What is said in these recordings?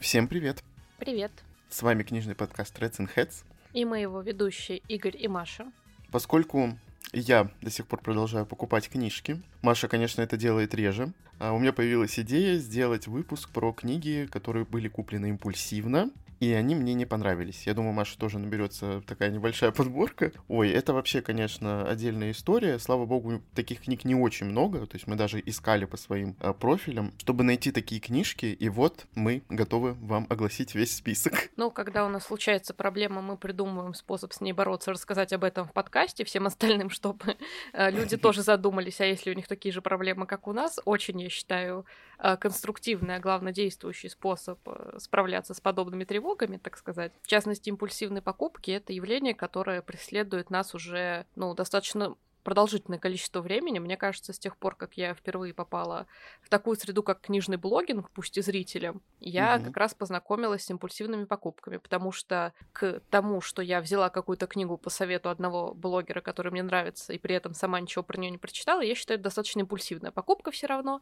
Всем привет! Привет! С вами книжный подкаст Reds and Heads. И мы его ведущие Игорь и Маша. Поскольку я до сих пор продолжаю покупать книжки, Маша, конечно, это делает реже, а у меня появилась идея сделать выпуск про книги, которые были куплены импульсивно, и они мне не понравились. Я думаю, Маша тоже наберется такая небольшая подборка. Ой, это вообще, конечно, отдельная история. Слава богу, таких книг не очень много, то есть мы даже искали по своим э, профилям, чтобы найти такие книжки, и вот мы готовы вам огласить весь список. Ну, когда у нас случается проблема, мы придумываем способ с ней бороться, рассказать об этом в подкасте всем остальным, чтобы э, люди тоже задумались, а если у них такие же проблемы, как у нас, очень, я считаю, конструктивный, а главное действующий способ э, справляться с подобными тревогами тревогами, так сказать. В частности, импульсивные покупки — это явление, которое преследует нас уже, ну, достаточно продолжительное количество времени. Мне кажется, с тех пор, как я впервые попала в такую среду, как книжный блогинг, пусть и зрителям, я угу. как раз познакомилась с импульсивными покупками, потому что к тому, что я взяла какую-то книгу по совету одного блогера, который мне нравится, и при этом сама ничего про нее не прочитала, я считаю, это достаточно импульсивная покупка все равно.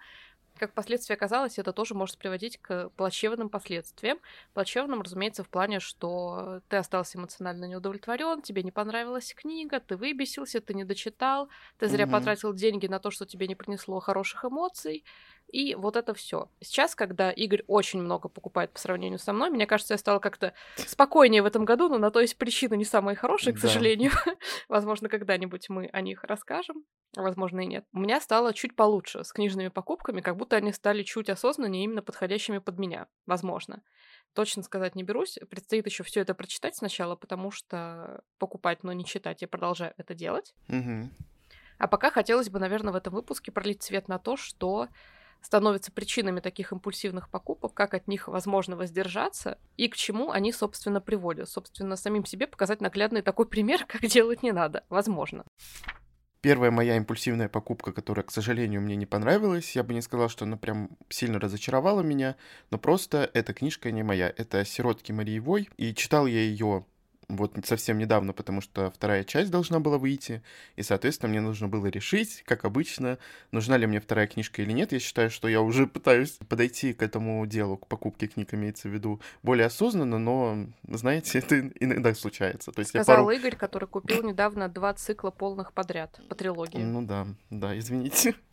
Как впоследствии оказалось, это тоже может приводить к плачевным последствиям. Плачевным, разумеется, в плане, что ты остался эмоционально неудовлетворен, тебе не понравилась книга, ты выбесился, ты не дочитал, ты зря угу. потратил деньги на то, что тебе не принесло хороших эмоций. И вот это все. Сейчас, когда Игорь очень много покупает по сравнению со мной, мне кажется, я стала как-то спокойнее в этом году, но на то есть причины не самые хорошие, к да. сожалению. Возможно, когда-нибудь мы о них расскажем, возможно и нет. У меня стало чуть получше с книжными покупками, как будто они стали чуть осознаннее, именно подходящими под меня. Возможно. Точно сказать не берусь. Предстоит еще все это прочитать сначала, потому что покупать, но не читать я продолжаю это делать. Угу. А пока хотелось бы, наверное, в этом выпуске пролить свет на то, что становятся причинами таких импульсивных покупок, как от них возможно воздержаться и к чему они, собственно, приводят. Собственно, самим себе показать наглядный такой пример, как делать не надо. Возможно. Первая моя импульсивная покупка, которая, к сожалению, мне не понравилась, я бы не сказал, что она прям сильно разочаровала меня, но просто эта книжка не моя. Это «Сиротки Марии Вой», и читал я ее вот совсем недавно, потому что вторая часть должна была выйти, и, соответственно, мне нужно было решить, как обычно, нужна ли мне вторая книжка или нет. Я считаю, что я уже пытаюсь подойти к этому делу, к покупке книг, имеется в виду, более осознанно, но, знаете, это иногда случается. То есть Сказал пару... Игорь, который купил недавно два цикла полных подряд по трилогии. Ну да, да, извините.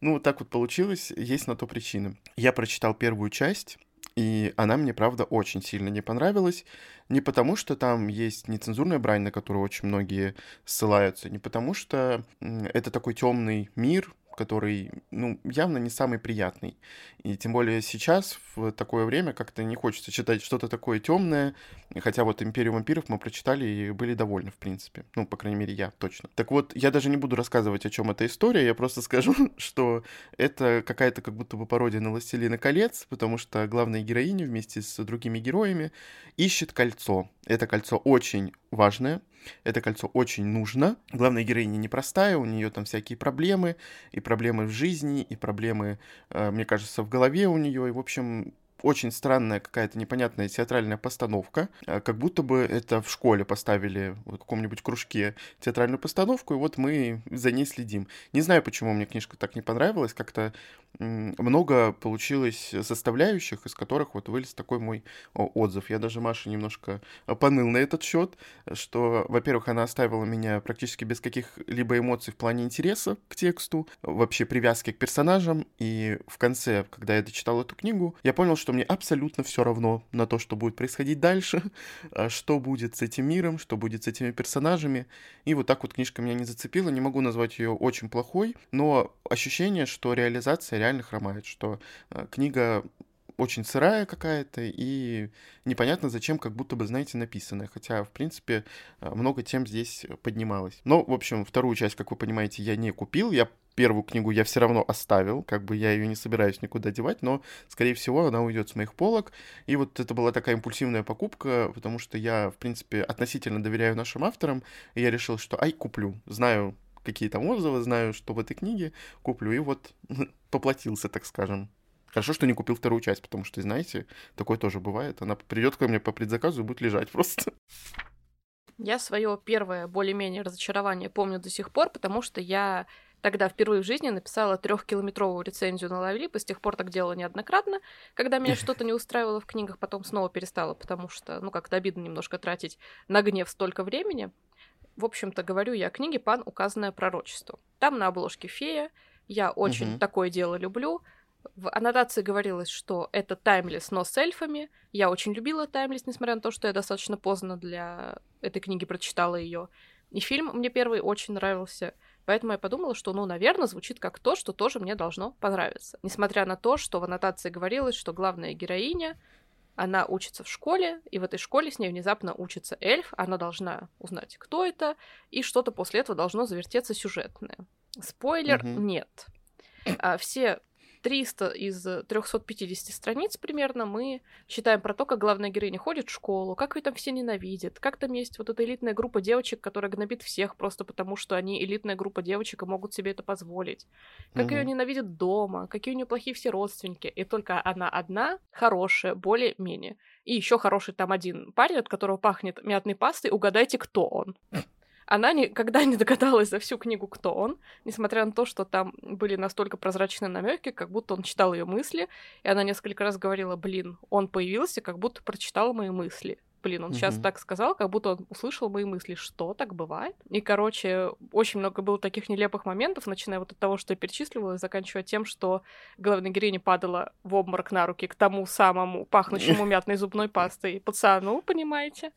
Ну, вот так вот получилось, есть на то причины. Я прочитал первую часть, и она мне, правда, очень сильно не понравилась. Не потому, что там есть нецензурная брань, на которую очень многие ссылаются, не потому, что это такой темный мир, который, ну, явно не самый приятный. И тем более сейчас, в такое время, как-то не хочется читать что-то такое темное, хотя вот «Империю вампиров» мы прочитали и были довольны, в принципе. Ну, по крайней мере, я точно. Так вот, я даже не буду рассказывать, о чем эта история, я просто скажу, что это какая-то как будто бы пародия на «Властелина колец», потому что главная героиня вместе с другими героями ищет кольцо. Это кольцо очень важное, это кольцо очень нужно. Главная героиня непростая, у нее там всякие проблемы, и проблемы в жизни, и проблемы, э, мне кажется, в голове у нее. И, в общем, очень странная какая-то непонятная театральная постановка, э, как будто бы это в школе поставили в каком-нибудь кружке театральную постановку, и вот мы за ней следим. Не знаю, почему мне книжка так не понравилась, как-то много получилось составляющих, из которых вот вылез такой мой отзыв. Я даже Маше немножко поныл на этот счет, что, во-первых, она оставила меня практически без каких-либо эмоций в плане интереса к тексту, вообще привязки к персонажам, и в конце, когда я дочитал эту книгу, я понял, что мне абсолютно все равно на то, что будет происходить дальше, а что будет с этим миром, что будет с этими персонажами. И вот так вот книжка меня не зацепила, не могу назвать ее очень плохой, но ощущение, что реализация реально хромает, что э, книга очень сырая какая-то и непонятно зачем, как будто бы, знаете, написанная. Хотя, в принципе, э, много тем здесь поднималось. Но, в общем, вторую часть, как вы понимаете, я не купил. Я первую книгу я все равно оставил, как бы я ее не собираюсь никуда девать, но, скорее всего, она уйдет с моих полок. И вот это была такая импульсивная покупка, потому что я, в принципе, относительно доверяю нашим авторам, и я решил, что ай, куплю. Знаю, какие там отзывы, знаю, что в этой книге куплю, и вот поплатился, так скажем. Хорошо, что не купил вторую часть, потому что, знаете, такое тоже бывает. Она придет ко мне по предзаказу и будет лежать просто. Я свое первое более-менее разочарование помню до сих пор, потому что я Тогда впервые в жизни написала трехкилометровую рецензию на Лавлип, и с тех пор так делала неоднократно. Когда меня что-то не устраивало в книгах, потом снова перестала, потому что, ну, как-то обидно немножко тратить на гнев столько времени. В общем-то, говорю я о книге «Пан. Указанное пророчество». Там на обложке фея. Я очень угу. такое дело люблю. В аннотации говорилось, что это таймлес, но с эльфами. Я очень любила таймлес, несмотря на то, что я достаточно поздно для этой книги прочитала ее. И фильм мне первый очень нравился. Поэтому я подумала, что, ну, наверное, звучит как то, что тоже мне должно понравиться. Несмотря на то, что в аннотации говорилось, что главная героиня, она учится в школе, и в этой школе с ней внезапно учится эльф, она должна узнать, кто это, и что-то после этого должно завертеться сюжетное. Спойлер, угу. нет. А, все 300 из 350 страниц примерно мы считаем про то, как главная героиня ходит в школу, как ее там все ненавидят, как там есть вот эта элитная группа девочек, которая гнобит всех просто потому, что они элитная группа девочек и могут себе это позволить, как угу. ее ненавидят дома, какие у нее плохие все родственники, и только она одна хорошая, более-менее. И еще хороший там один парень, от которого пахнет мятной пастой, угадайте, кто он. Она никогда не догадалась за всю книгу, кто он, несмотря на то, что там были настолько прозрачные намеки, как будто он читал ее мысли, и она несколько раз говорила, блин, он появился, как будто прочитал мои мысли. Блин, он mm-hmm. сейчас так сказал, как будто он услышал мои мысли. Что, так бывает? И, короче, очень много было таких нелепых моментов, начиная вот от того, что я перечислила, и заканчивая тем, что главная героиня падала в обморок на руки к тому самому пахнущему мятной зубной пастой пацану, понимаете?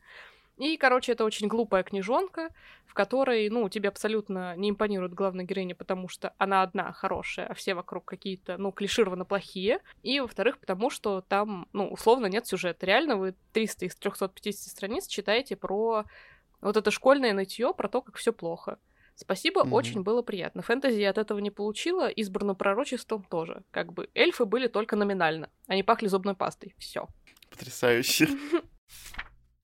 И, короче, это очень глупая книжонка, в которой, ну, тебе абсолютно не импонирует главная героиня, потому что она одна хорошая, а все вокруг какие-то, ну, клишированно плохие. И, во-вторых, потому что там, ну, условно нет сюжета. Реально вы 300 из 350 страниц читаете про вот это школьное нытье, про то, как все плохо. Спасибо, mm-hmm. очень было приятно. Фэнтези я от этого не получила, избранным пророчеством тоже. Как бы эльфы были только номинально. Они пахли зубной пастой. Все. Потрясающе.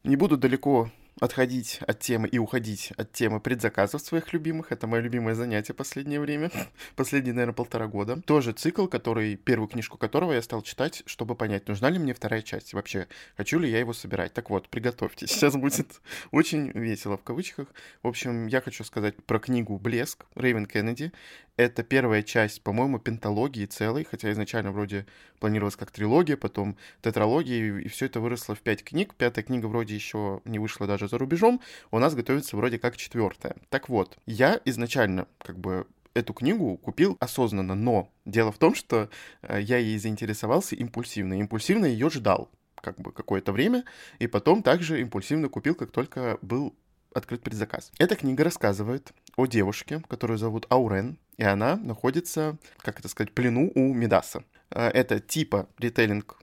Не буду далеко отходить от темы и уходить от темы предзаказов своих любимых. Это мое любимое занятие последнее время. Последние, наверное, полтора года. Тоже цикл, который, первую книжку которого я стал читать, чтобы понять, нужна ли мне вторая часть. Вообще, хочу ли я его собирать. Так вот, приготовьтесь. Сейчас будет очень весело в кавычках. В общем, я хочу сказать про книгу «Блеск» Рэйвен Кеннеди. Это первая часть, по-моему, пенталогии целой, хотя изначально вроде планировалась как трилогия, потом тетралогия, и все это выросло в пять книг. Пятая книга вроде еще не вышла даже за рубежом, у нас готовится вроде как четвертая. Так вот, я изначально как бы эту книгу купил осознанно, но дело в том, что э, я ей заинтересовался импульсивно. Импульсивно ее ждал как бы какое-то время, и потом также импульсивно купил, как только был открыт предзаказ. Эта книга рассказывает о девушке, которую зовут Аурен, и она находится, как это сказать, в плену у Медаса. Э, это типа ритейлинг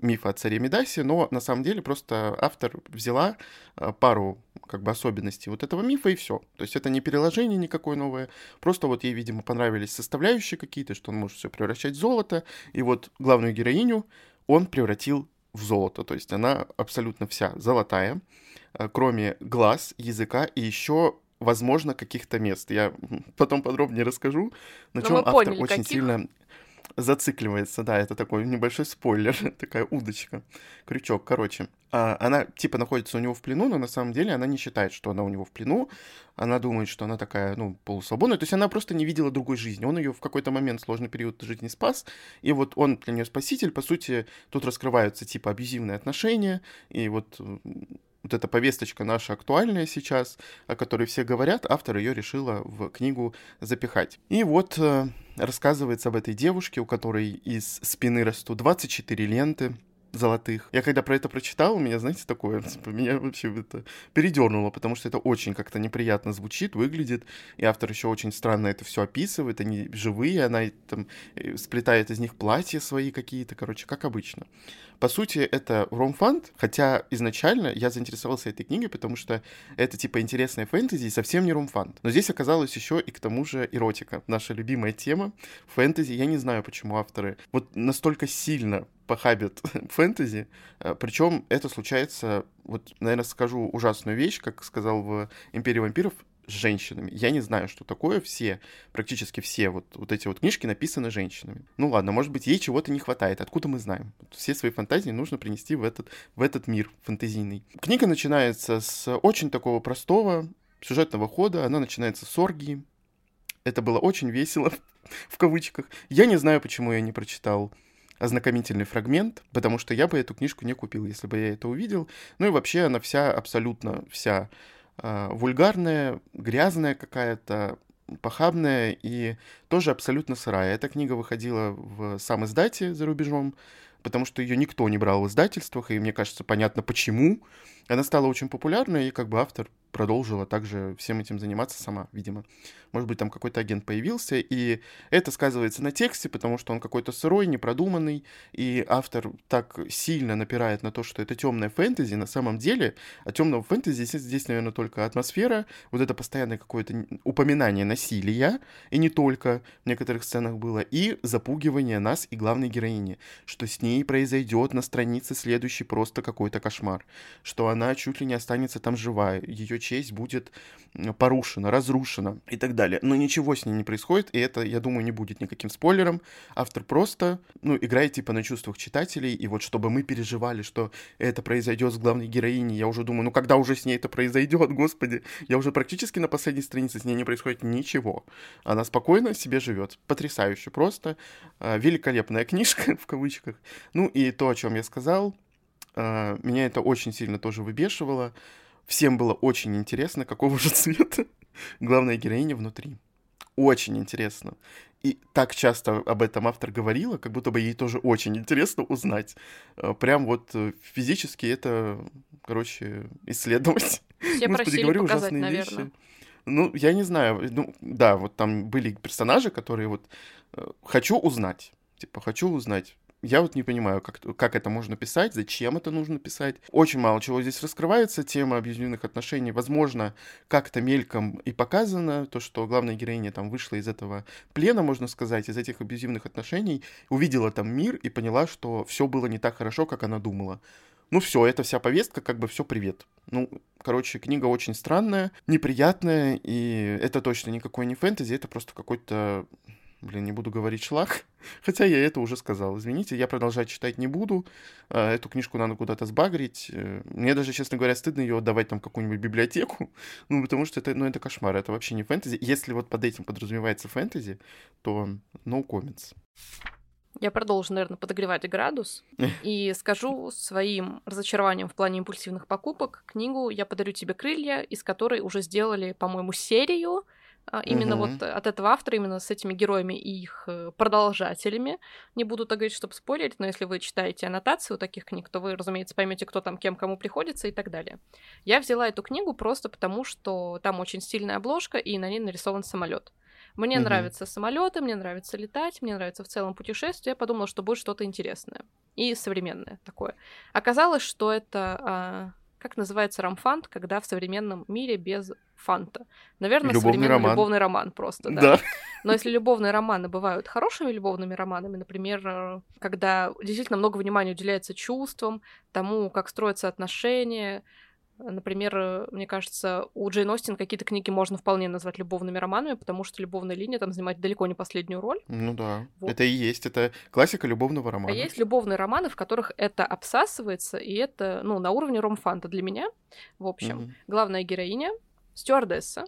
мифа о царе Медасе, но на самом деле просто автор взяла э, пару как бы особенностей вот этого мифа и все. То есть это не переложение никакое новое, просто вот ей, видимо, понравились составляющие какие-то, что он может все превращать в золото, и вот главную героиню он превратил в золото, то есть она абсолютно вся золотая, э, кроме глаз, языка и еще возможно, каких-то мест. Я потом подробнее расскажу, на чем автор поняли, очень каких? сильно зацикливается, да, это такой небольшой спойлер, такая удочка, крючок, короче. А, она типа находится у него в плену, но на самом деле она не считает, что она у него в плену, она думает, что она такая, ну, полусвободная, то есть она просто не видела другой жизни, он ее в какой-то момент, сложный период жизни спас, и вот он для нее спаситель, по сути, тут раскрываются типа абьюзивные отношения, и вот вот эта повесточка наша актуальная сейчас, о которой все говорят, автор ее решила в книгу запихать. И вот э, рассказывается об этой девушке, у которой из спины растут 24 ленты, золотых. Я когда про это прочитал, у меня, знаете, такое, типа, меня вообще это передернуло, потому что это очень как-то неприятно звучит, выглядит, и автор еще очень странно это все описывает, они живые, она там э, сплетает из них платья свои какие-то, короче, как обычно. По сути, это ромфанд, хотя изначально я заинтересовался этой книгой, потому что это типа интересная фэнтези и совсем не ромфанд. Но здесь оказалось еще и к тому же эротика, наша любимая тема фэнтези. Я не знаю, почему авторы вот настолько сильно похабят фэнтези. Э, Причем это случается, вот, наверное, скажу ужасную вещь, как сказал в «Империи вампиров», с женщинами. Я не знаю, что такое. Все, практически все вот, вот эти вот книжки написаны женщинами. Ну ладно, может быть, ей чего-то не хватает. Откуда мы знаем? Все свои фантазии нужно принести в этот, в этот мир фантазийный. Книга начинается с очень такого простого сюжетного хода. Она начинается с оргии. Это было очень весело, в кавычках. Я не знаю, почему я не прочитал ознакомительный фрагмент, потому что я бы эту книжку не купил, если бы я это увидел. Ну и вообще она вся, абсолютно вся э, вульгарная, грязная какая-то, похабная и тоже абсолютно сырая. Эта книга выходила в сам издате за рубежом, потому что ее никто не брал в издательствах, и мне кажется, понятно почему. Она стала очень популярной, и как бы автор продолжила также всем этим заниматься сама, видимо. Может быть, там какой-то агент появился, и это сказывается на тексте, потому что он какой-то сырой, непродуманный, и автор так сильно напирает на то, что это темная фэнтези, на самом деле, а темного фэнтези здесь, здесь, наверное, только атмосфера, вот это постоянное какое-то упоминание насилия, и не только в некоторых сценах было, и запугивание нас и главной героини, что с ней произойдет на странице следующий просто какой-то кошмар, что она чуть ли не останется там живая, ее честь будет порушена, разрушена и так далее. Но ничего с ней не происходит, и это, я думаю, не будет никаким спойлером. Автор просто, ну, играет типа на чувствах читателей, и вот чтобы мы переживали, что это произойдет с главной героиней, я уже думаю, ну когда уже с ней это произойдет, господи, я уже практически на последней странице с ней не происходит ничего. Она спокойно себе живет. Потрясающе просто. А, великолепная книжка, в кавычках. Ну и то, о чем я сказал, а, меня это очень сильно тоже выбешивало. Всем было очень интересно, какого же цвета главная героиня внутри. Очень интересно. И так часто об этом автор говорила, как будто бы ей тоже очень интересно узнать. Э, прям вот э, физически это, короче, исследовать. Все Господи, просили говорю показать, ужасные наверное. вещи. Ну, я не знаю. Ну, да, вот там были персонажи, которые вот э, хочу узнать. Типа, хочу узнать я вот не понимаю, как, как это можно писать, зачем это нужно писать. Очень мало чего здесь раскрывается. Тема абьюзивных отношений, возможно, как-то мельком и показано. То, что главная героиня там вышла из этого плена, можно сказать, из этих абьюзивных отношений, увидела там мир и поняла, что все было не так хорошо, как она думала. Ну все, это вся повестка, как бы все, привет. Ну, короче, книга очень странная, неприятная, и это точно никакой не фэнтези, это просто какой-то Блин, не буду говорить шлак. Хотя я это уже сказал. Извините, я продолжать читать не буду. А, эту книжку надо куда-то сбагрить. Э, мне даже, честно говоря, стыдно ее отдавать там какую-нибудь библиотеку. Ну, потому что это, ну, это кошмар. Это вообще не фэнтези. Если вот под этим подразумевается фэнтези, то no comments. Я продолжу, наверное, подогревать градус и скажу своим разочарованием в плане импульсивных покупок книгу «Я подарю тебе крылья», из которой уже сделали, по-моему, серию именно угу. вот от этого автора, именно с этими героями и их э, продолжателями. Не буду так говорить, чтобы спойлерить, но если вы читаете аннотацию таких книг, то вы, разумеется, поймете, кто там кем кому приходится и так далее. Я взяла эту книгу просто потому, что там очень стильная обложка, и на ней нарисован самолет. Мне угу. нравятся самолеты, мне нравится летать, мне нравится в целом путешествие. Я подумала, что будет что-то интересное и современное такое. Оказалось, что это а, как называется рамфант, когда в современном мире без фанта? Наверное, любовный современный роман. любовный роман просто, да. да. Но если любовные романы бывают хорошими любовными романами, например, когда действительно много внимания уделяется чувствам, тому, как строятся отношения, Например, э, мне кажется, у Джейн Остин какие-то книги можно вполне назвать любовными романами, потому что любовная линия там занимает далеко не последнюю роль. Ну да, вот. это и есть, это классика любовного романа. А есть любовные романы, в которых это обсасывается, и это, ну, на уровне ромфанта для меня. В общем, mm-hmm. главная героиня, стюардесса,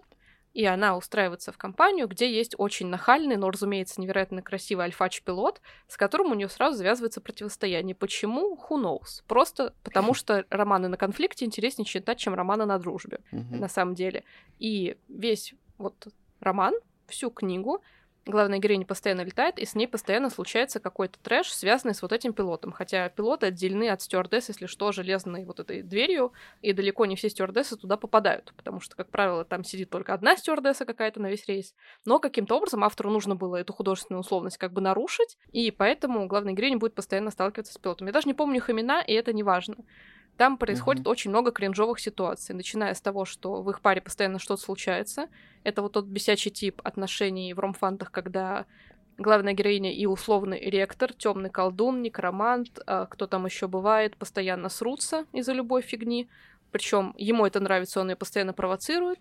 и она устраивается в компанию, где есть очень нахальный, но, разумеется, невероятно красивый альфач-пилот, с которым у нее сразу завязывается противостояние. Почему? Who knows? Просто потому что романы на конфликте интереснее читать, чем романы на дружбе, на самом деле. И весь вот роман, всю книгу главная героиня постоянно летает, и с ней постоянно случается какой-то трэш, связанный с вот этим пилотом. Хотя пилоты отделены от стюардесс, если что, железной вот этой дверью, и далеко не все стюардессы туда попадают, потому что, как правило, там сидит только одна стюардесса какая-то на весь рейс. Но каким-то образом автору нужно было эту художественную условность как бы нарушить, и поэтому главная героиня будет постоянно сталкиваться с пилотом. Я даже не помню их имена, и это не важно. Там происходит mm-hmm. очень много кринжовых ситуаций, начиная с того, что в их паре постоянно что-то случается. Это вот тот бесячий тип отношений в ромфантах, когда главная героиня и условный ректор, темный колдун, некромант, а кто там еще бывает, постоянно срутся из-за любой фигни. Причем ему это нравится, он ее постоянно провоцирует.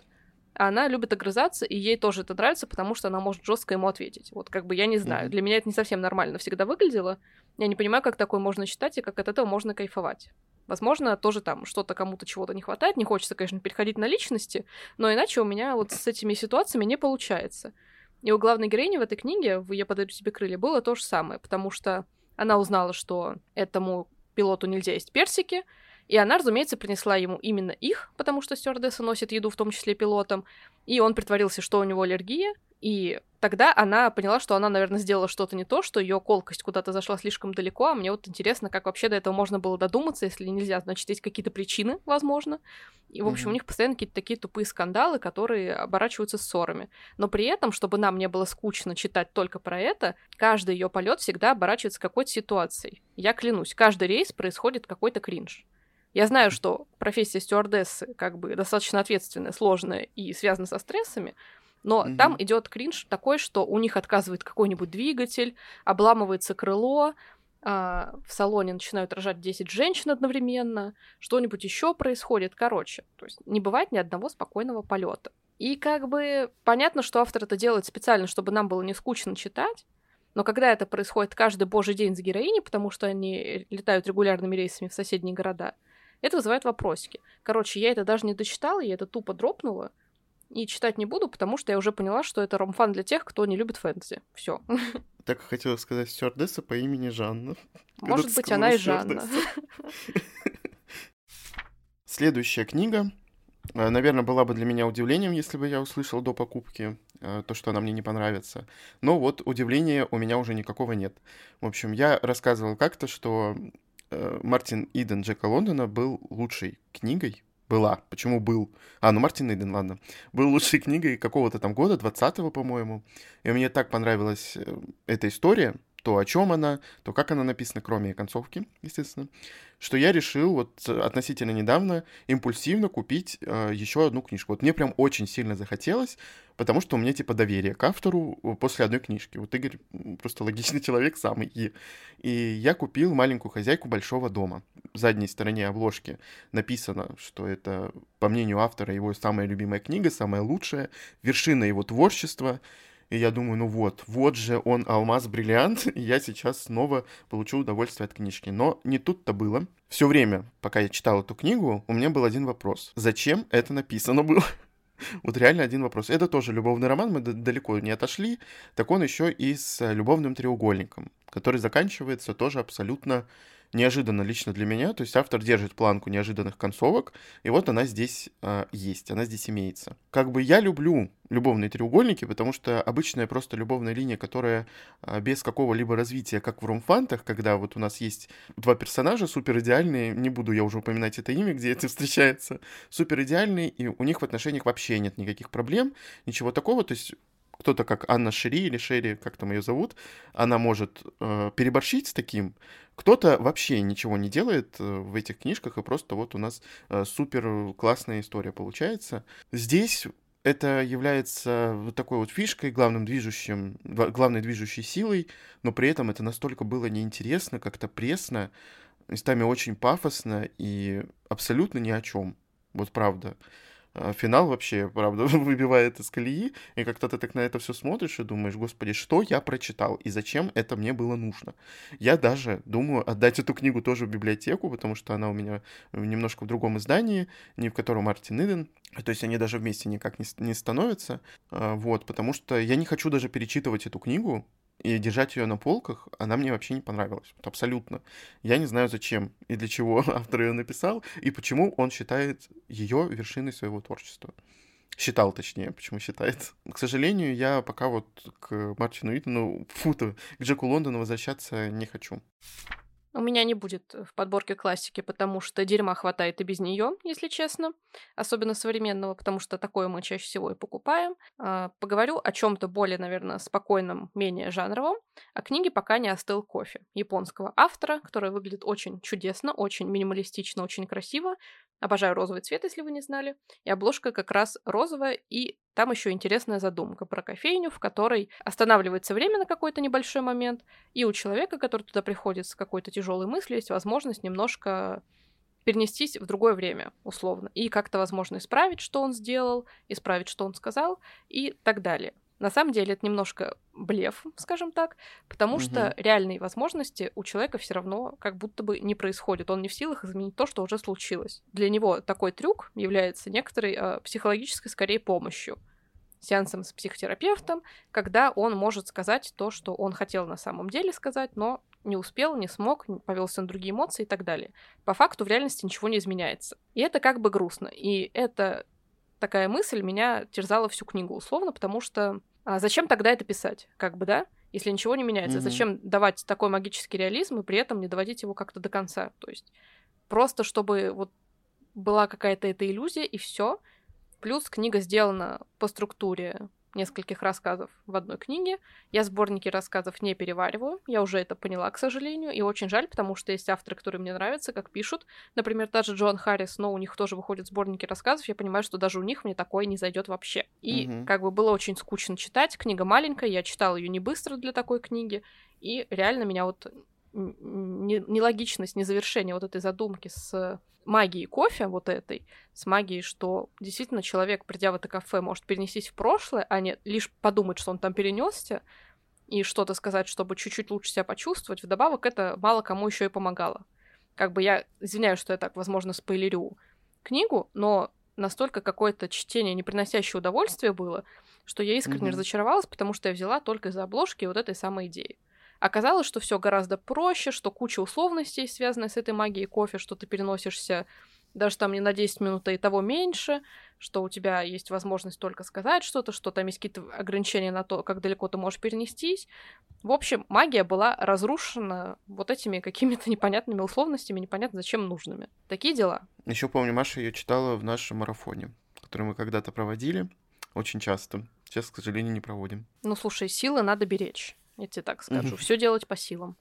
А она любит огрызаться, и ей тоже это нравится, потому что она может жестко ему ответить. Вот как бы я не знаю. Mm-hmm. Для меня это не совсем нормально всегда выглядело. Я не понимаю, как такое можно читать и как от этого можно кайфовать. Возможно, тоже там что-то кому-то чего-то не хватает. Не хочется, конечно, переходить на личности, но иначе у меня вот с этими ситуациями не получается. И у главной героини в этой книге, «Я подарю тебе крылья», было то же самое, потому что она узнала, что этому пилоту нельзя есть персики, и она, разумеется, принесла ему именно их, потому что стюардесса носит еду, в том числе пилотам, и он притворился, что у него аллергия, и тогда она поняла, что она, наверное, сделала что-то не то, что ее колкость куда-то зашла слишком далеко. А мне вот интересно, как вообще до этого можно было додуматься, если нельзя, значит, есть какие-то причины, возможно. И, в общем, mm-hmm. у них постоянно какие-то такие тупые скандалы, которые оборачиваются ссорами. Но при этом, чтобы нам не было скучно читать только про это, каждый ее полет всегда оборачивается какой-то ситуацией. Я клянусь, каждый рейс происходит какой-то кринж. Я знаю, что профессия стюардессы как бы достаточно ответственная, сложная и связана со стрессами, но mm-hmm. там идет кринж такой, что у них отказывает какой-нибудь двигатель, обламывается крыло, а, в салоне начинают рожать 10 женщин одновременно, что-нибудь еще происходит. Короче, то есть не бывает ни одного спокойного полета. И как бы понятно, что автор это делает специально, чтобы нам было не скучно читать, но когда это происходит каждый божий день с героиней, потому что они летают регулярными рейсами в соседние города, это вызывает вопросики. Короче, я это даже не дочитала, я это тупо дропнула, и читать не буду, потому что я уже поняла, что это ромфан для тех, кто не любит фэнтези. Все. Так хотела сказать стюардесса по имени Жанна. Может быть, она и Жанна. Следующая книга. Э, Наверное, была бы для меня удивлением, если бы я услышал до покупки э, то, что она мне не понравится. Но вот удивления у меня уже никакого нет. В общем, я рассказывал как-то, что э, Мартин Иден Джека Лондона был лучшей книгой была. Почему был? А, ну Мартин Эйден, ладно. Был лучшей книгой какого-то там года, 20-го, по-моему. И мне так понравилась э, эта история, то, о чем она, то, как она написана, кроме концовки, естественно, что я решил вот относительно недавно импульсивно купить э, еще одну книжку. Вот мне прям очень сильно захотелось, потому что у меня типа доверие к автору э, после одной книжки. Вот Игорь просто логичный человек самый. И, и я купил «Маленькую хозяйку большого дома». В задней стороне обложки написано, что это, по мнению автора, его самая любимая книга, самая лучшая, вершина его творчества — и я думаю, ну вот, вот же он алмаз-бриллиант, и я сейчас снова получу удовольствие от книжки. Но не тут-то было. Все время, пока я читал эту книгу, у меня был один вопрос. Зачем это написано было? Вот реально один вопрос. Это тоже любовный роман, мы далеко не отошли. Так он еще и с любовным треугольником, который заканчивается тоже абсолютно неожиданно лично для меня. То есть автор держит планку неожиданных концовок, и вот она здесь э, есть, она здесь имеется. Как бы я люблю любовные треугольники, потому что обычная просто любовная линия, которая э, без какого-либо развития, как в ромфантах, когда вот у нас есть два персонажа супер идеальные, не буду я уже упоминать это имя, где это встречается, супер идеальные, и у них в отношениях вообще нет никаких проблем, ничего такого, то есть кто-то как Анна Шери или Шерри, как там ее зовут, она может э, переборщить с таким, кто-то вообще ничего не делает э, в этих книжках, и просто вот у нас э, супер классная история получается. Здесь это является вот такой вот фишкой, главным движущим, главной движущей силой, но при этом это настолько было неинтересно, как-то пресно, местами очень пафосно и абсолютно ни о чем. Вот правда. А, финал вообще, правда, выбивает из колеи, и как-то ты так на это все смотришь и думаешь, господи, что я прочитал, и зачем это мне было нужно. Я даже думаю отдать эту книгу тоже в библиотеку, потому что она у меня немножко в другом издании, не в котором Мартин Иден, то есть они даже вместе никак не, не становятся, а, вот, потому что я не хочу даже перечитывать эту книгу, и держать ее на полках, она мне вообще не понравилась. Вот абсолютно. Я не знаю, зачем и для чего автор ее написал, и почему он считает ее вершиной своего творчества. Считал, точнее, почему считает. К сожалению, я пока вот к Мартину Итону, фу к Джеку Лондону возвращаться не хочу. У меня не будет в подборке классики, потому что дерьма хватает и без нее, если честно. Особенно современного, потому что такое мы чаще всего и покупаем. А, поговорю о чем-то более, наверное, спокойном, менее жанровом. О книге «Пока не остыл кофе» японского автора, которая выглядит очень чудесно, очень минималистично, очень красиво. Обожаю розовый цвет, если вы не знали. И обложка как раз розовая, и там еще интересная задумка про кофейню, в которой останавливается время на какой-то небольшой момент, и у человека, который туда приходит с какой-то тяжелой мыслью, есть возможность немножко перенестись в другое время, условно, и как-то, возможно, исправить, что он сделал, исправить, что он сказал, и так далее. На самом деле это немножко блеф, скажем так, потому угу. что реальные возможности у человека все равно как будто бы не происходят. Он не в силах изменить то, что уже случилось. Для него такой трюк является некоторой э, психологической, скорее, помощью. сеансом с психотерапевтом, когда он может сказать то, что он хотел на самом деле сказать, но не успел, не смог, повелся на другие эмоции и так далее. По факту в реальности ничего не изменяется. И это как бы грустно. И это такая мысль меня терзала всю книгу условно, потому что а зачем тогда это писать? Как бы, да? Если ничего не меняется, mm-hmm. зачем давать такой магический реализм и при этом не доводить его как-то до конца? То есть просто чтобы вот была какая-то эта иллюзия и все. Плюс книга сделана по структуре нескольких рассказов в одной книге. Я сборники рассказов не перевариваю, я уже это поняла, к сожалению, и очень жаль, потому что есть авторы, которые мне нравятся, как пишут. Например, даже Джон Харрис, но у них тоже выходят сборники рассказов, я понимаю, что даже у них мне такое не зайдет вообще. И mm-hmm. как бы было очень скучно читать, книга маленькая, я читала ее не быстро для такой книги, и реально меня вот нелогичность, незавершение вот этой задумки с магией кофе, вот этой, с магией, что действительно человек, придя в это кафе, может перенестись в прошлое, а не лишь подумать, что он там перенесся, и что-то сказать, чтобы чуть-чуть лучше себя почувствовать. Вдобавок, это мало кому еще и помогало. Как бы я извиняюсь, что я так, возможно, спойлерю книгу, но настолько какое-то чтение, не приносящее удовольствия было, что я искренне mm-hmm. разочаровалась, потому что я взяла только из-за обложки вот этой самой идеи. Оказалось, что все гораздо проще, что куча условностей, связанных с этой магией кофе, что ты переносишься даже там не на 10 минут, а и того меньше, что у тебя есть возможность только сказать что-то, что там есть какие-то ограничения на то, как далеко ты можешь перенестись. В общем, магия была разрушена вот этими какими-то непонятными условностями, непонятно зачем нужными. Такие дела. Еще помню, Маша ее читала в нашем марафоне, который мы когда-то проводили очень часто. Сейчас, к сожалению, не проводим. Ну, слушай, силы надо беречь. Я тебе так скажу. Угу. Все делать по силам.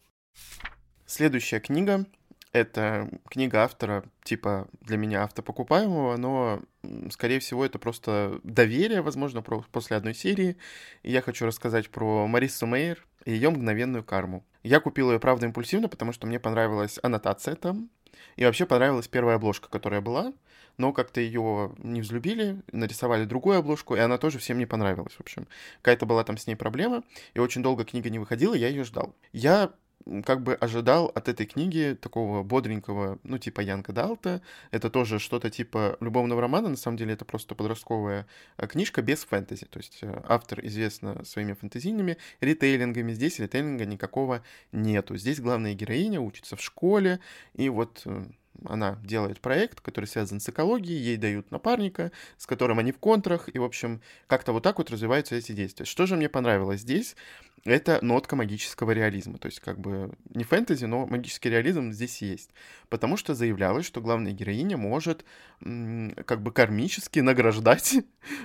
Следующая книга это книга автора, типа для меня автопокупаемого, но, скорее всего, это просто доверие, возможно, про, после одной серии. И я хочу рассказать про Марису Мейер и ее мгновенную карму. Я купил ее, правда, импульсивно, потому что мне понравилась аннотация там, и вообще понравилась первая обложка, которая была но как-то ее не взлюбили, нарисовали другую обложку, и она тоже всем не понравилась, в общем. Какая-то была там с ней проблема, и очень долго книга не выходила, я ее ждал. Я как бы ожидал от этой книги такого бодренького, ну, типа Янка Далта. Это тоже что-то типа любовного романа, на самом деле это просто подростковая э, книжка без фэнтези. То есть э, автор известна своими фэнтезийными ритейлингами. Здесь ритейлинга никакого нету. Здесь главная героиня учится в школе, и вот э, она делает проект, который связан с экологией, ей дают напарника, с которым они в контрах, и, в общем, как-то вот так вот развиваются эти действия. Что же мне понравилось здесь? Это нотка магического реализма, то есть как бы не фэнтези, но магический реализм здесь есть, потому что заявлялось, что главная героиня может как бы кармически награждать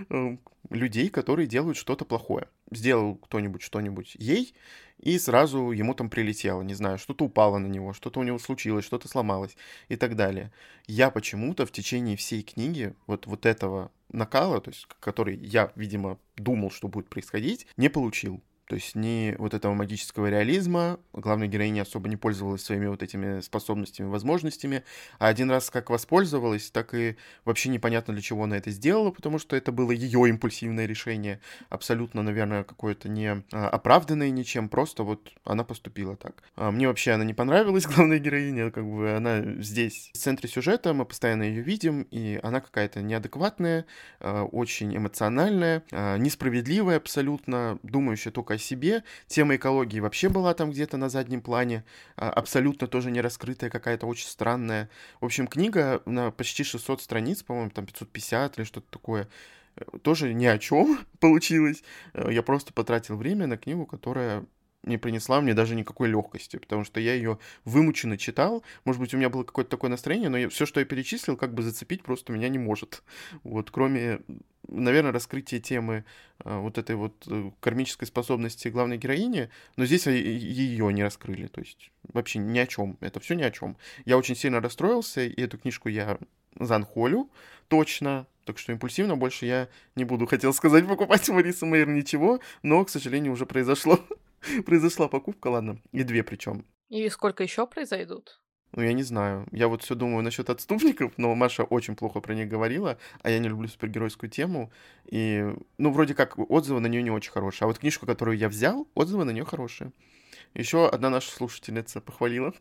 э, людей, которые делают что-то плохое. Сделал кто-нибудь что-нибудь ей, и сразу ему там прилетело, не знаю, что-то упало на него, что-то у него случилось, что-то сломалось и так далее. Я почему-то в течение всей книги вот, вот этого накала, то есть, который я, видимо, думал, что будет происходить, не получил. То есть ни вот этого магического реализма, главная героиня особо не пользовалась своими вот этими способностями, возможностями, а один раз как воспользовалась, так и вообще непонятно для чего она это сделала, потому что это было ее импульсивное решение, абсолютно, наверное, какое-то не а, оправданное ничем, просто вот она поступила так. А мне вообще она не понравилась, главная героиня, как бы она здесь в центре сюжета, мы постоянно ее видим, и она какая-то неадекватная, а, очень эмоциональная, несправедливая абсолютно, думающая только о себе. Тема экологии вообще была там где-то на заднем плане, а, абсолютно тоже не раскрытая, какая-то очень странная. В общем, книга на почти 600 страниц, по-моему, там 550 или что-то такое, э, тоже ни о чем получилось. Э, я просто потратил время на книгу, которая не принесла мне даже никакой легкости, потому что я ее вымученно читал. Может быть, у меня было какое-то такое настроение, но все, что я перечислил, как бы зацепить просто меня не может. Вот, кроме, наверное, раскрытия темы а, вот этой вот э, кармической способности главной героини, но здесь ее не раскрыли, то есть вообще ни о чем. Это все ни о чем. Я очень сильно расстроился, и эту книжку я занхолю точно, так что импульсивно больше я не буду, хотел сказать, покупать у Марисы Мэйр ничего, но, к сожалению, уже произошло. Произошла покупка, ладно, и две причем. И сколько еще произойдут? Ну, я не знаю. Я вот все думаю насчет отступников, но Маша очень плохо про них говорила, а я не люблю супергеройскую тему. И, ну, вроде как, отзывы на нее не очень хорошие. А вот книжку, которую я взял, отзывы на нее хорошие. Еще одна наша слушательница похвалила.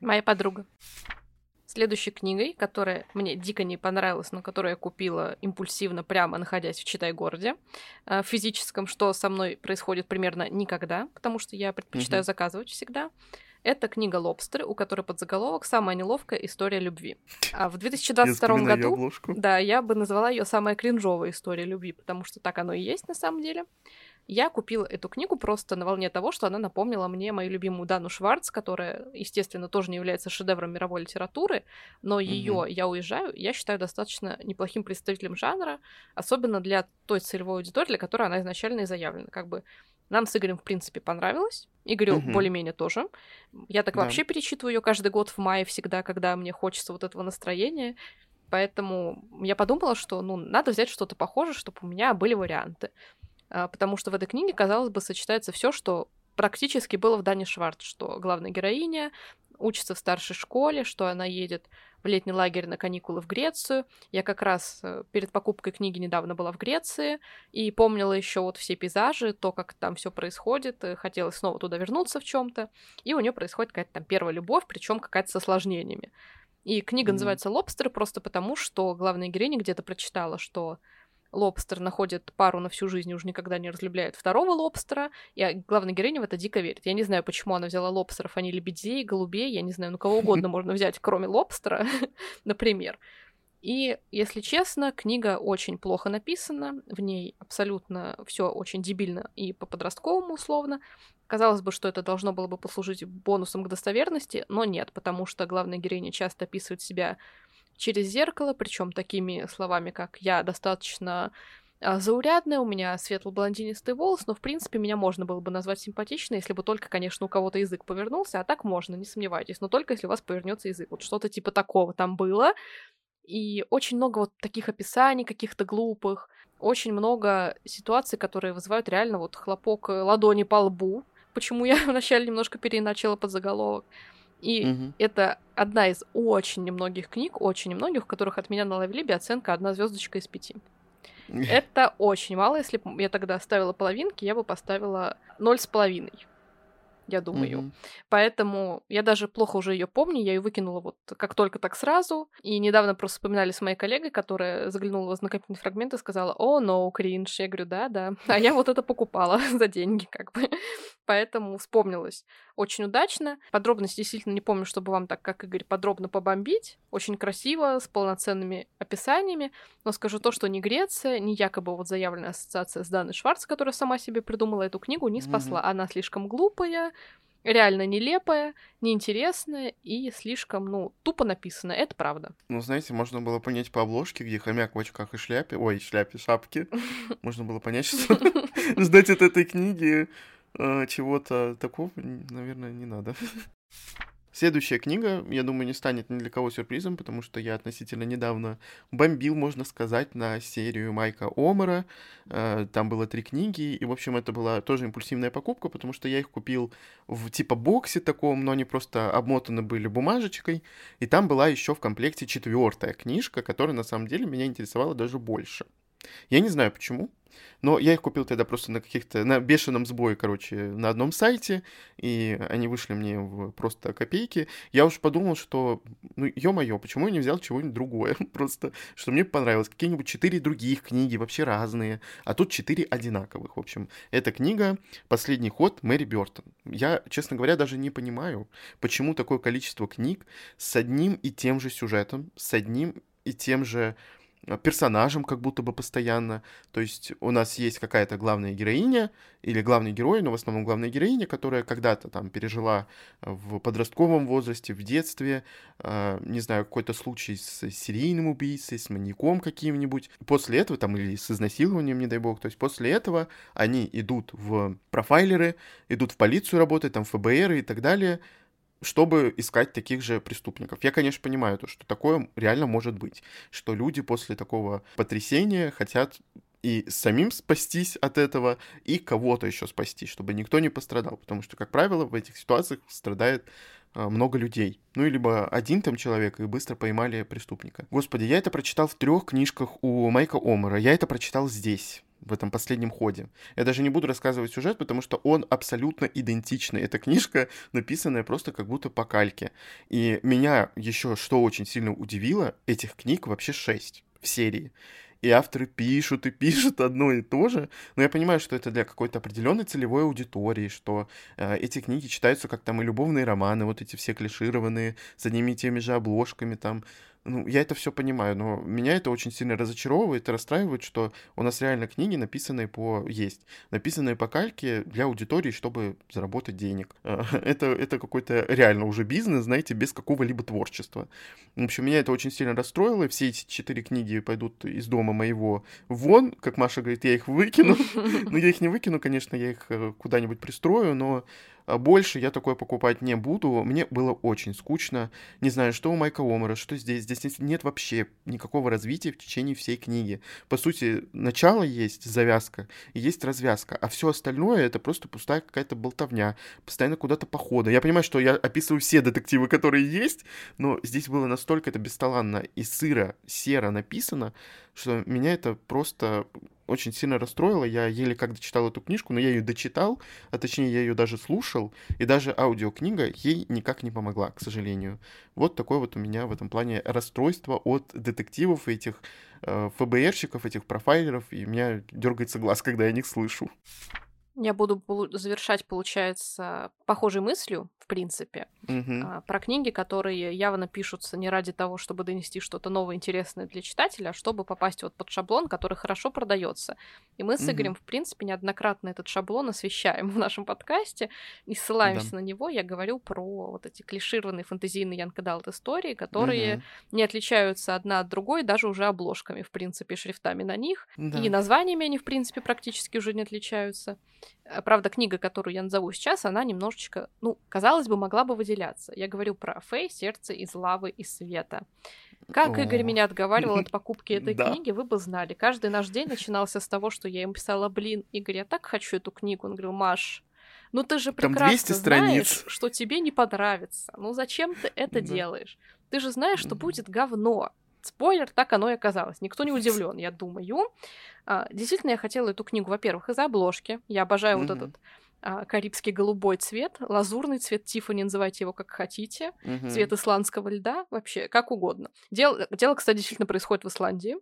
Моя подруга. Следующей книгой, которая мне дико не понравилась, но которую я купила импульсивно, прямо находясь в Читай-городе, э, в физическом, что со мной происходит примерно никогда, потому что я предпочитаю mm-hmm. заказывать всегда. Это книга «Лобстеры», у которой под заголовок «Самая неловкая история любви». А в 2022 году... Да, я бы назвала ее «Самая кринжовая история любви», потому что так оно и есть на самом деле. Я купила эту книгу просто на волне того, что она напомнила мне мою любимую Дану Шварц, которая, естественно, тоже не является шедевром мировой литературы, но ее mm-hmm. «Я уезжаю» я считаю достаточно неплохим представителем жанра, особенно для той целевой аудитории, для которой она изначально и заявлена. Как бы нам с Игорем, в принципе, понравилось. Игорю угу. более-менее тоже. Я так да. вообще перечитываю ее каждый год в мае всегда, когда мне хочется вот этого настроения. Поэтому я подумала, что ну, надо взять что-то похожее, чтобы у меня были варианты. А, потому что в этой книге, казалось бы, сочетается все, что практически было в Дане Шварц, что главная героиня учится в старшей школе, что она едет в летний лагерь на каникулы в Грецию. Я как раз э, перед покупкой книги недавно была в Греции и помнила еще вот все пейзажи, то, как там все происходит, хотелось снова туда вернуться в чем-то. И у нее происходит какая-то там первая любовь, причем какая-то с осложнениями. И книга mm-hmm. называется «Лобстеры» просто потому, что главная героиня где-то прочитала, что лобстер находит пару на всю жизнь и уже никогда не разлюбляет второго лобстера, и главная героиня в это дико верит. Я не знаю, почему она взяла лобстеров, а не лебедей, голубей, я не знаю, ну кого угодно можно взять, кроме лобстера, например. И, если честно, книга очень плохо написана, в ней абсолютно все очень дебильно и по-подростковому условно. Казалось бы, что это должно было бы послужить бонусом к достоверности, но нет, потому что главная героиня часто описывает себя через зеркало, причем такими словами, как «я достаточно а, заурядная, у меня светло-блондинистый волос, но, в принципе, меня можно было бы назвать симпатичной, если бы только, конечно, у кого-то язык повернулся, а так можно, не сомневайтесь, но только если у вас повернется язык. Вот что-то типа такого там было. И очень много вот таких описаний каких-то глупых, очень много ситуаций, которые вызывают реально вот хлопок ладони по лбу, почему я вначале немножко переначала под заголовок. И угу. это одна из очень немногих книг, очень немногих, в которых от меня на Лавелибе оценка одна звездочка из пяти. Это очень мало. Если бы я тогда ставила половинки, я бы поставила ноль с половиной я думаю. Mm-hmm. Поэтому я даже плохо уже ее помню, я ее выкинула вот как только так сразу. И недавно просто вспоминали с моей коллегой, которая заглянула в ознакомительный фрагмент и сказала, о, no, кринж. Я говорю, да, да. А я вот это покупала за деньги, как бы. Поэтому вспомнилась очень удачно. Подробности действительно не помню, чтобы вам так, как Игорь, подробно побомбить. Очень красиво, с полноценными описаниями. Но скажу то, что ни Греция, ни якобы вот заявленная ассоциация с Даной Шварц, которая сама себе придумала эту книгу, не спасла. Mm-hmm. Она слишком глупая, реально нелепая, неинтересная и слишком, ну, тупо написана. Это правда. Ну, знаете, можно было понять по обложке, где хомяк в очках и шляпе, ой, шляпе, шапке. Можно было понять, что ждать от этой книги э, чего-то такого, наверное, не надо. Следующая книга, я думаю, не станет ни для кого сюрпризом, потому что я относительно недавно бомбил, можно сказать, на серию Майка Омара. Э, там было три книги, и, в общем, это была тоже импульсивная покупка, потому что я их купил в типа боксе таком, но они просто обмотаны были бумажечкой, и там была еще в комплекте четвертая книжка, которая на самом деле меня интересовала даже больше. Я не знаю почему, но я их купил тогда просто на каких-то, на бешеном сбое, короче, на одном сайте, и они вышли мне в просто копейки. Я уж подумал, что, ну, ё-моё, почему я не взял чего-нибудь другое? просто, что мне понравилось. Какие-нибудь четыре других книги, вообще разные, а тут четыре одинаковых. В общем, эта книга «Последний ход» Мэри Бёртон. Я, честно говоря, даже не понимаю, почему такое количество книг с одним и тем же сюжетом, с одним и тем же персонажем как будто бы постоянно. То есть у нас есть какая-то главная героиня или главный герой, но в основном главная героиня, которая когда-то там пережила в подростковом возрасте, в детстве, э, не знаю, какой-то случай с серийным убийцей, с маньяком каким-нибудь. После этого, там, или с изнасилованием, не дай бог, то есть после этого они идут в профайлеры, идут в полицию работать, там, в ФБР и так далее, чтобы искать таких же преступников. Я, конечно, понимаю то, что такое реально может быть, что люди после такого потрясения хотят и самим спастись от этого, и кого-то еще спасти, чтобы никто не пострадал, потому что, как правило, в этих ситуациях страдает а, много людей. Ну, и либо один там человек, и быстро поймали преступника. Господи, я это прочитал в трех книжках у Майка Омара. Я это прочитал здесь. В этом последнем ходе. Я даже не буду рассказывать сюжет, потому что он абсолютно идентичный. Эта книжка написанная просто как будто по кальке. И меня еще что очень сильно удивило, этих книг вообще шесть в серии и авторы пишут и пишут одно и то же, но я понимаю, что это для какой-то определенной целевой аудитории, что э, эти книги читаются как там и любовные романы, вот эти все клишированные, с одними и теми же обложками, там, ну, я это все понимаю, но меня это очень сильно разочаровывает и расстраивает, что у нас реально книги, написанные по есть, написанные по кальке для аудитории, чтобы заработать денег. Это, это какой-то реально уже бизнес, знаете, без какого-либо творчества. В общем, меня это очень сильно расстроило, и все эти четыре книги пойдут из дома моего вон, как Маша говорит, я их выкину. Ну, я их не выкину, конечно, я их э, куда-нибудь пристрою, но больше я такое покупать не буду. Мне было очень скучно. Не знаю, что у Майка Омара, что здесь. Здесь нет вообще никакого развития в течение всей книги. По сути, начало есть, завязка, и есть развязка. А все остальное это просто пустая какая-то болтовня. Постоянно куда-то походы. Я понимаю, что я описываю все детективы, которые есть, но здесь было настолько это бесталанно и сыро, серо написано, что меня это просто очень сильно расстроило. Я еле как дочитал эту книжку, но я ее дочитал, а точнее я ее даже слушал, и даже аудиокнига ей никак не помогла, к сожалению. Вот такое вот у меня в этом плане расстройство от детективов этих э, ФБРщиков, этих профайлеров, и меня дергается глаз, когда я о них слышу. Я буду завершать, получается, похожей мыслью, в принципе, угу. про книги, которые явно пишутся не ради того, чтобы донести что-то новое, интересное для читателя, а чтобы попасть вот под шаблон, который хорошо продается. И мы с угу. Игорем, в принципе, неоднократно этот шаблон освещаем в нашем подкасте и ссылаемся да. на него. Я говорю про вот эти клишированные фэнтезийные янкадалт истории, которые угу. не отличаются одна от другой, даже уже обложками, в принципе, шрифтами на них. Да. И названиями они, в принципе, практически уже не отличаются. Э, правда, книга, которую я назову сейчас, она немножечко, ну, казалось бы, могла бы выделяться. Я говорю про Фей, сердце из лавы и света. Как О. Игорь меня отговаривал от покупки этой да. книги, вы бы знали. Каждый наш день начинался с того, что я ему писала, блин, Игорь, я так хочу эту книгу. Он говорил, Маш, ну ты же прекрасно знаешь, что тебе не понравится. Ну зачем ты это да. делаешь? Ты же знаешь, что будет говно. Спойлер, так оно и оказалось. Никто не удивлен, я думаю. А, действительно, я хотела эту книгу, во-первых, из-за обложки. Я обожаю mm-hmm. вот этот карибский голубой цвет, лазурный цвет Тиффани, называйте его как хотите, mm-hmm. цвет исландского льда, вообще как угодно. Дело, дело, кстати, действительно происходит в Исландии,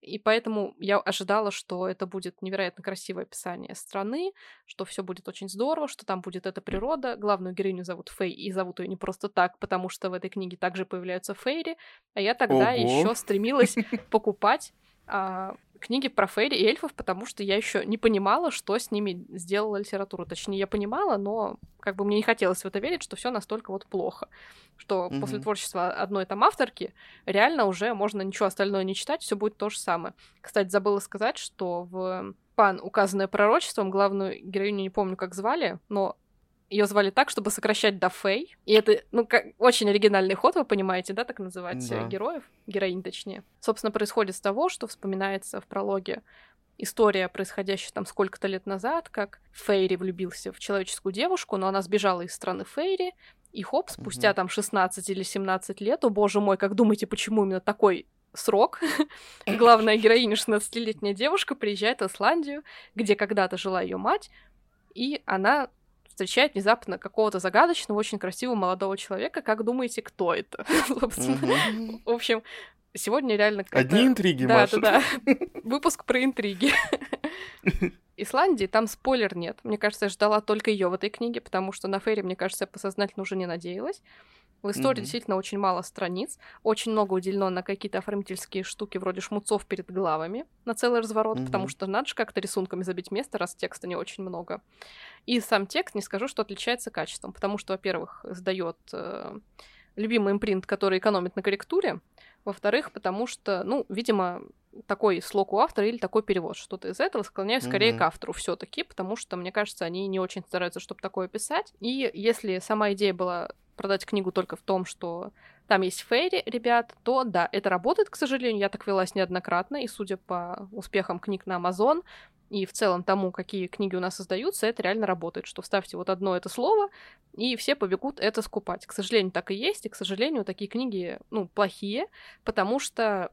и поэтому я ожидала, что это будет невероятно красивое описание страны, что все будет очень здорово, что там будет эта природа. Главную героиню зовут Фей, и зовут ее не просто так, потому что в этой книге также появляются Фейри, а я тогда еще стремилась покупать а, книги про фейри и эльфов, потому что я еще не понимала, что с ними сделала литература. Точнее, я понимала, но как бы мне не хотелось в это верить, что все настолько вот плохо. Что mm-hmm. после творчества одной там авторки реально уже можно ничего остальное не читать, все будет то же самое. Кстати, забыла сказать, что в пан, указанное пророчеством, главную героиню не помню, как звали, но ее звали так, чтобы сокращать до Фэй. И это, ну, как очень оригинальный ход, вы понимаете, да, так называть да. героев, героинь точнее. Собственно, происходит с того, что вспоминается в прологе история, происходящая там сколько-то лет назад, как Фейри влюбился в человеческую девушку, но она сбежала из страны Фейри, и хоп, спустя угу. там 16 или 17 лет, о боже мой, как думаете, почему именно такой срок. Главная героиня, 16-летняя девушка, приезжает в Исландию, где когда-то жила ее мать, и она встречает внезапно какого-то загадочного, очень красивого молодого человека. Как думаете, кто это? В общем, сегодня реально... Одни интриги, Да, да, да. Выпуск про интриги. Исландии там спойлер нет. Мне кажется, я ждала только ее в этой книге, потому что на Фейре, мне кажется, я посознательно уже не надеялась. В истории mm-hmm. действительно очень мало страниц, очень много уделено на какие-то оформительские штуки вроде шмуцов перед главами, на целый разворот, mm-hmm. потому что надо же как-то рисунками забить место, раз текста не очень много. И сам текст, не скажу, что отличается качеством, потому что, во-первых, сдает э, любимый импринт, который экономит на корректуре, во-вторых, потому что, ну, видимо, такой слог у автора или такой перевод, что-то из этого склоняюсь скорее mm-hmm. к автору все-таки, потому что, мне кажется, они не очень стараются, чтобы такое писать. И если сама идея была продать книгу только в том, что там есть фейри, ребят, то да, это работает, к сожалению. Я так велась неоднократно, и судя по успехам книг на Amazon и в целом тому, какие книги у нас создаются, это реально работает, что вставьте вот одно это слово, и все побегут это скупать. К сожалению, так и есть, и, к сожалению, такие книги, ну, плохие, потому что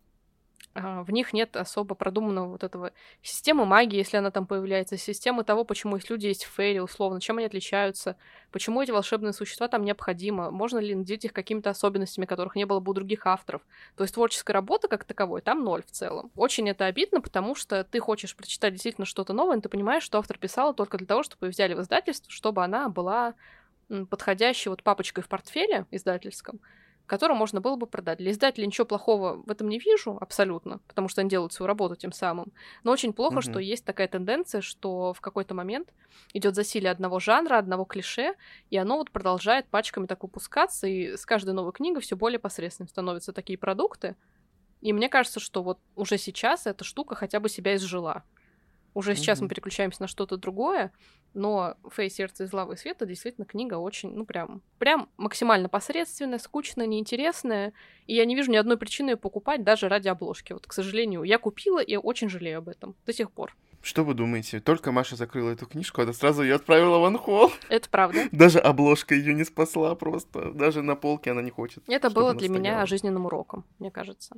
в них нет особо продуманного вот этого системы магии, если она там появляется, системы того, почему есть люди, есть фейри, условно, чем они отличаются, почему эти волшебные существа там необходимы, можно ли наделить их какими-то особенностями, которых не было бы у других авторов. То есть творческая работа как таковой там ноль в целом. Очень это обидно, потому что ты хочешь прочитать действительно что-то новое, но ты понимаешь, что автор писала только для того, чтобы ее взяли в издательство, чтобы она была подходящей вот папочкой в портфеле издательском, которую можно было бы продать. Для издателя ничего плохого в этом не вижу абсолютно, потому что они делают свою работу тем самым. Но очень плохо, mm-hmm. что есть такая тенденция, что в какой-то момент идет засилие одного жанра, одного клише, и оно вот продолжает пачками так выпускаться, и с каждой новой книгой все более посредственным становятся такие продукты. И мне кажется, что вот уже сейчас эта штука хотя бы себя изжила. Уже сейчас mm-hmm. мы переключаемся на что-то другое, но «Фей. Сердце из лавы и света» действительно книга очень, ну прям, прям максимально посредственная, скучная, неинтересная, и я не вижу ни одной причины ее покупать даже ради обложки. Вот, к сожалению, я купила и очень жалею об этом до сих пор. Что вы думаете? Только Маша закрыла эту книжку, она сразу ее отправила в анхол. Это правда. Даже обложка ее не спасла просто. Даже на полке она не хочет. Это было для стояла. меня жизненным уроком, мне кажется.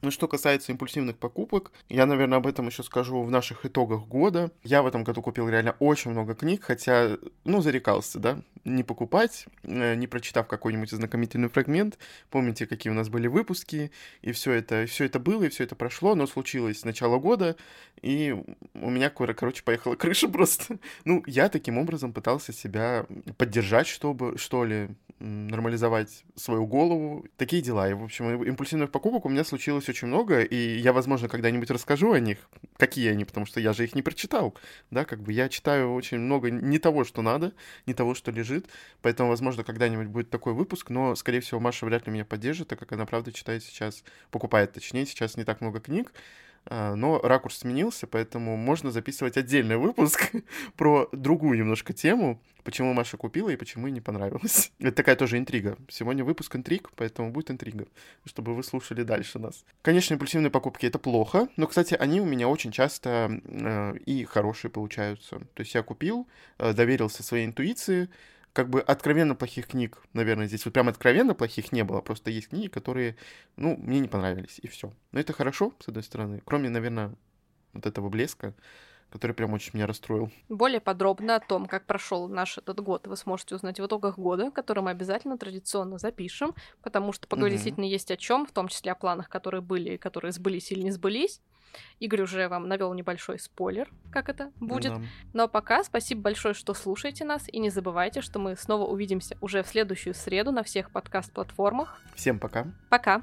Ну, что касается импульсивных покупок, я, наверное, об этом еще скажу в наших итогах года. Я в этом году купил реально очень много книг, хотя, ну, зарекался, да, не покупать, э, не прочитав какой-нибудь знакомительный фрагмент. Помните, какие у нас были выпуски, и все это, все это было, и все это прошло, но случилось с начала года, и у меня, короче, поехала крыша просто. Ну, я таким образом пытался себя поддержать, чтобы, что ли, нормализовать свою голову. Такие дела. И, в общем, импульсивных покупок у меня случилось очень много, и я, возможно, когда-нибудь расскажу о них, какие они, потому что я же их не прочитал, да, как бы я читаю очень много не того, что надо, не того, что лежит, поэтому, возможно, когда-нибудь будет такой выпуск, но, скорее всего, Маша вряд ли меня поддержит, так как она, правда, читает сейчас, покупает, точнее, сейчас не так много книг, но ракурс сменился, поэтому можно записывать отдельный выпуск про другую немножко тему, почему Маша купила и почему ей не понравилось. Это такая тоже интрига. Сегодня выпуск интриг, поэтому будет интрига, чтобы вы слушали дальше нас. Конечно, импульсивные покупки — это плохо, но, кстати, они у меня очень часто э, и хорошие получаются. То есть я купил, э, доверился своей интуиции, как бы откровенно плохих книг, наверное, здесь вот прям откровенно плохих не было, просто есть книги, которые, ну, мне не понравились, и все. Но это хорошо, с одной стороны, кроме, наверное, вот этого блеска, который прям очень меня расстроил. Более подробно о том, как прошел наш этот год, вы сможете узнать в итогах года, который мы обязательно традиционно запишем, потому что поговорить mm-hmm. действительно есть о чем, в том числе о планах, которые были, которые сбылись или не сбылись. Игорь уже вам навел небольшой спойлер, как это будет. Да. Но пока спасибо большое, что слушаете нас, и не забывайте, что мы снова увидимся уже в следующую среду на всех подкаст-платформах. Всем пока. Пока.